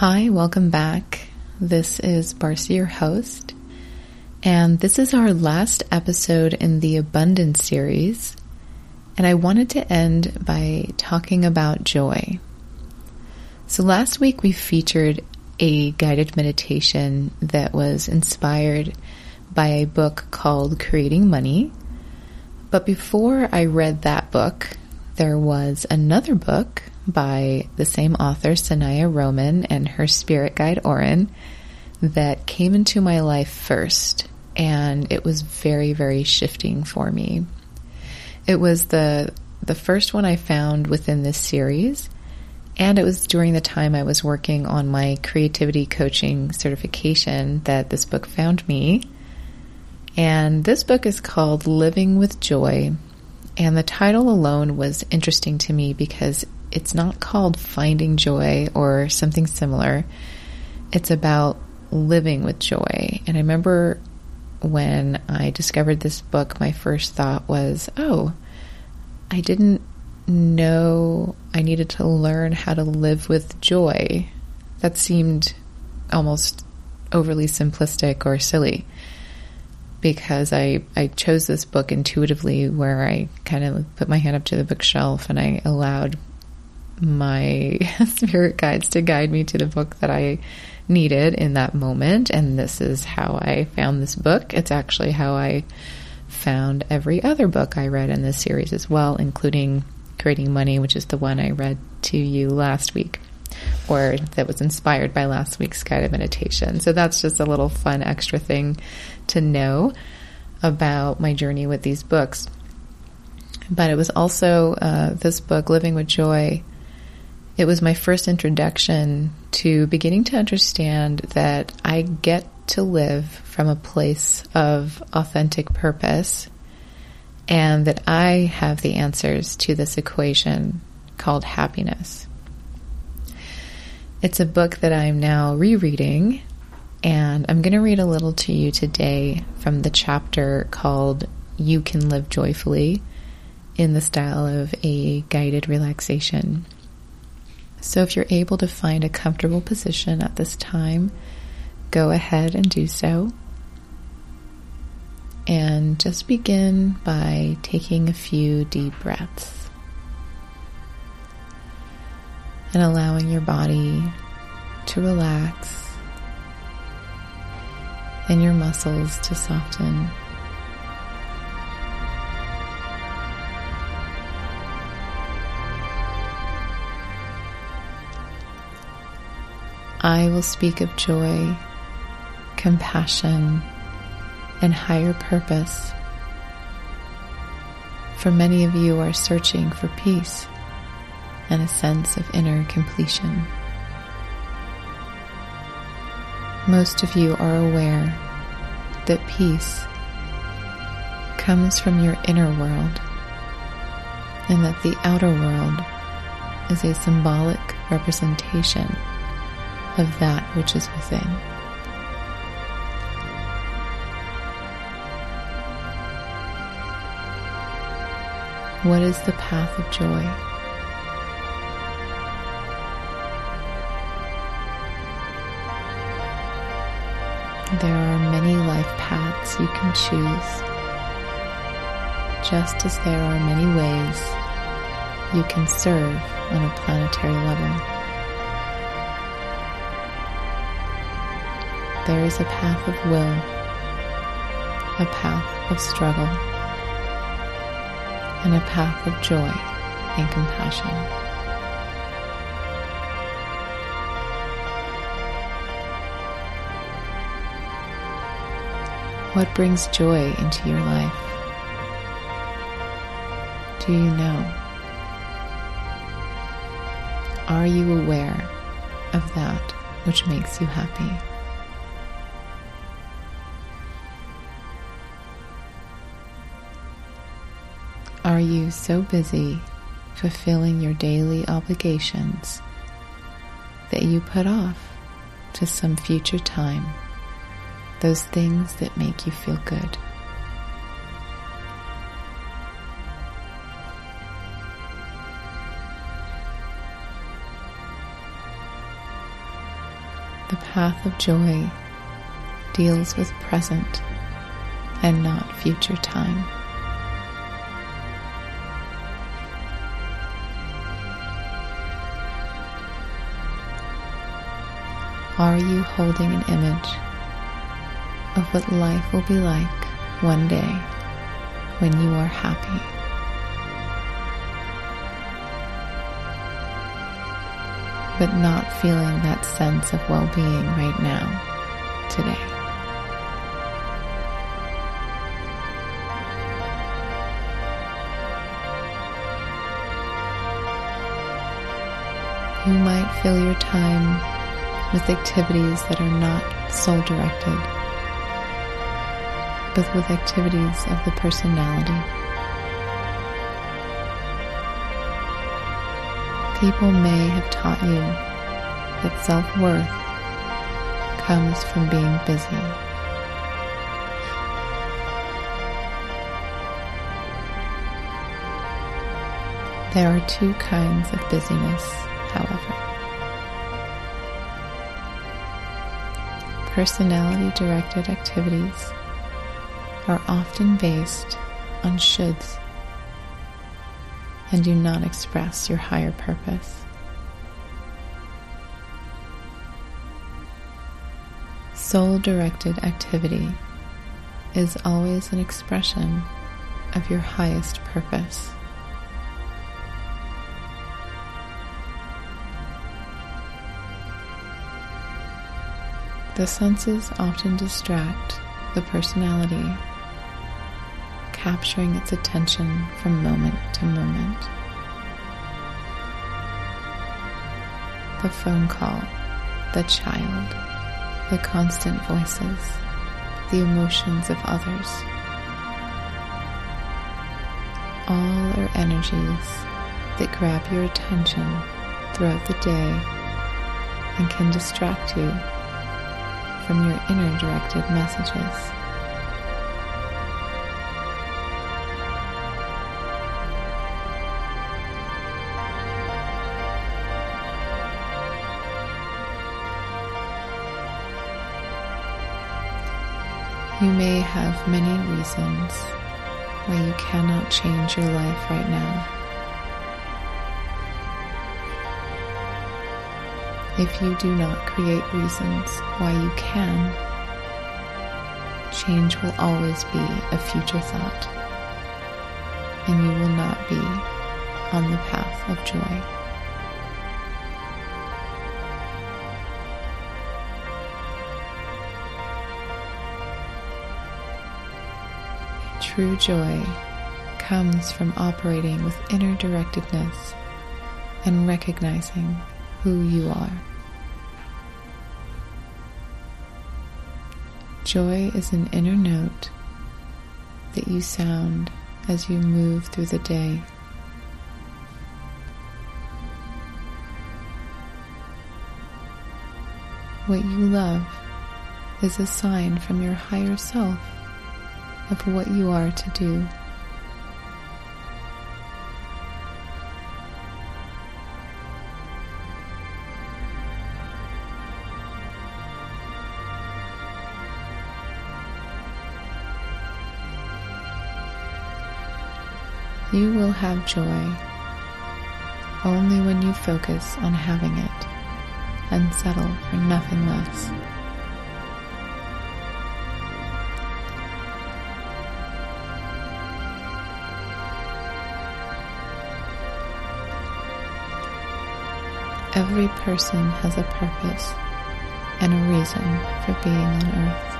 Hi, welcome back. This is Barcy, your host, and this is our last episode in the Abundance series. And I wanted to end by talking about joy. So last week we featured a guided meditation that was inspired by a book called Creating Money. But before I read that book, there was another book by the same author, Sanaya Roman, and her spirit guide, Orin, that came into my life first. And it was very, very shifting for me. It was the, the first one I found within this series. And it was during the time I was working on my creativity coaching certification that this book found me. And this book is called Living with Joy. And the title alone was interesting to me because it's not called finding joy or something similar. It's about living with joy. And I remember when I discovered this book, my first thought was, oh, I didn't know I needed to learn how to live with joy. That seemed almost overly simplistic or silly because I, I chose this book intuitively where I kind of put my hand up to the bookshelf and I allowed my spirit guides to guide me to the book that I needed in that moment. And this is how I found this book. It's actually how I found every other book I read in this series as well, including Creating Money, which is the one I read to you last week, or that was inspired by last week's guided meditation. So that's just a little fun extra thing to know about my journey with these books. But it was also uh, this book, Living with Joy it was my first introduction to beginning to understand that I get to live from a place of authentic purpose and that I have the answers to this equation called happiness. It's a book that I'm now rereading, and I'm going to read a little to you today from the chapter called You Can Live Joyfully in the style of a guided relaxation. So if you're able to find a comfortable position at this time, go ahead and do so. And just begin by taking a few deep breaths and allowing your body to relax and your muscles to soften. I will speak of joy, compassion, and higher purpose. For many of you are searching for peace and a sense of inner completion. Most of you are aware that peace comes from your inner world and that the outer world is a symbolic representation of that which is within. What is the path of joy? There are many life paths you can choose, just as there are many ways you can serve on a planetary level. There is a path of will, a path of struggle, and a path of joy and compassion. What brings joy into your life? Do you know? Are you aware of that which makes you happy? Are you so busy fulfilling your daily obligations that you put off to some future time those things that make you feel good? The path of joy deals with present and not future time. Are you holding an image of what life will be like one day when you are happy? But not feeling that sense of well being right now, today. You might fill your time with activities that are not soul directed, but with activities of the personality. People may have taught you that self worth comes from being busy. There are two kinds of busyness, however. Personality directed activities are often based on shoulds and do not express your higher purpose. Soul directed activity is always an expression of your highest purpose. The senses often distract the personality, capturing its attention from moment to moment. The phone call, the child, the constant voices, the emotions of others. All are energies that grab your attention throughout the day and can distract you from your inner directed messages. You may have many reasons why you cannot change your life right now. If you do not create reasons why you can, change will always be a future thought, and you will not be on the path of joy. True joy comes from operating with inner directedness and recognizing who you are. Joy is an inner note that you sound as you move through the day. What you love is a sign from your higher self of what you are to do. Will have joy only when you focus on having it and settle for nothing less. Every person has a purpose and a reason for being on earth.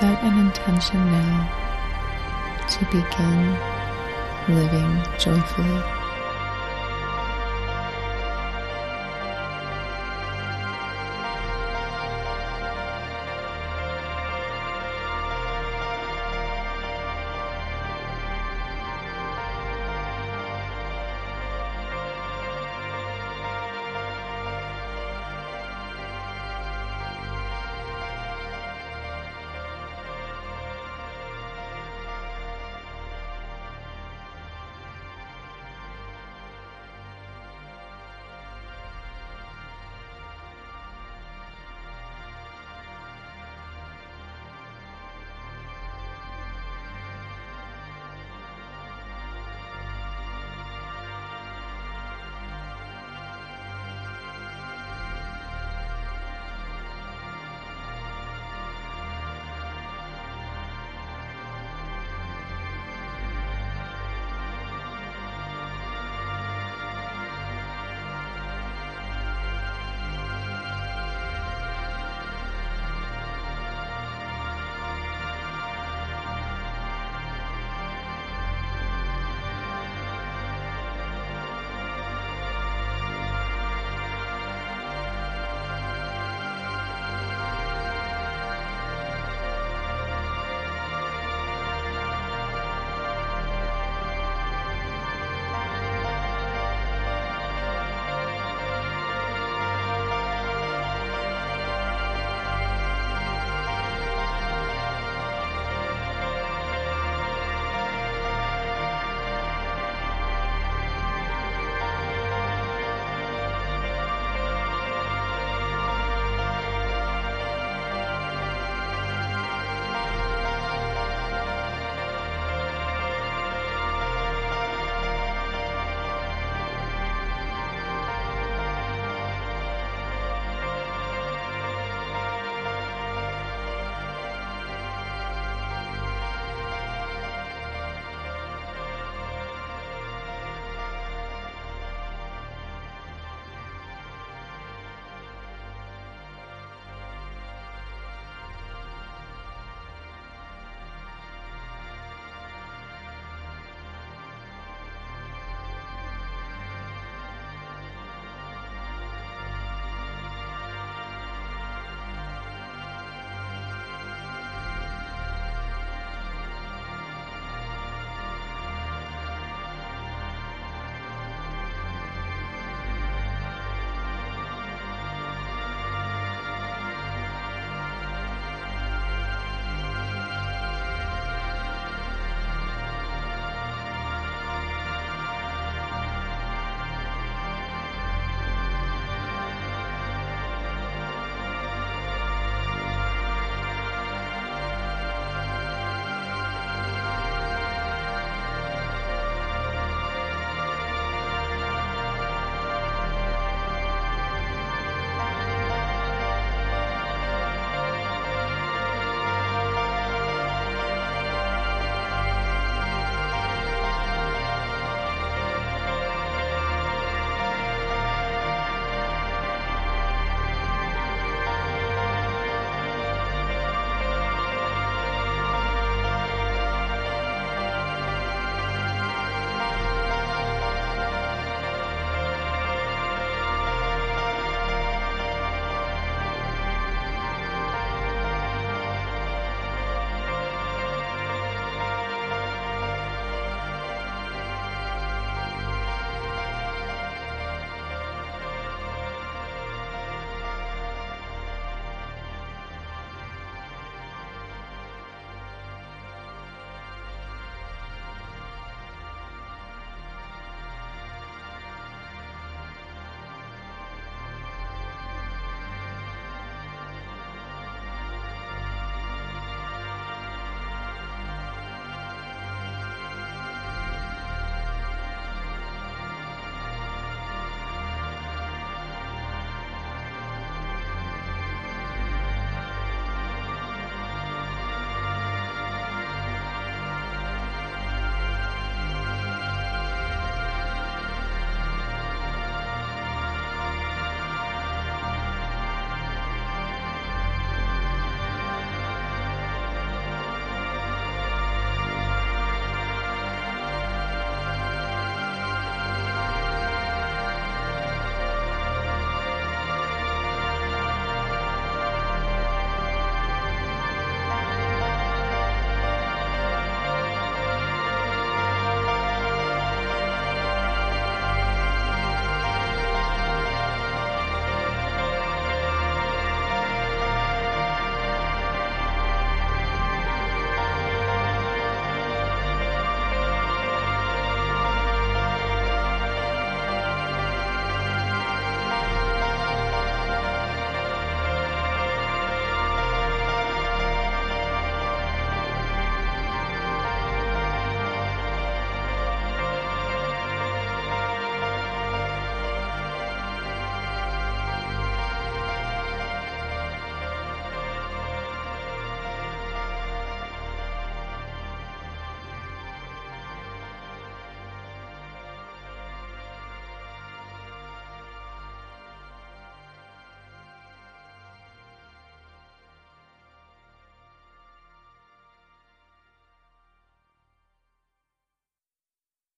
Set an intention now to begin living joyfully.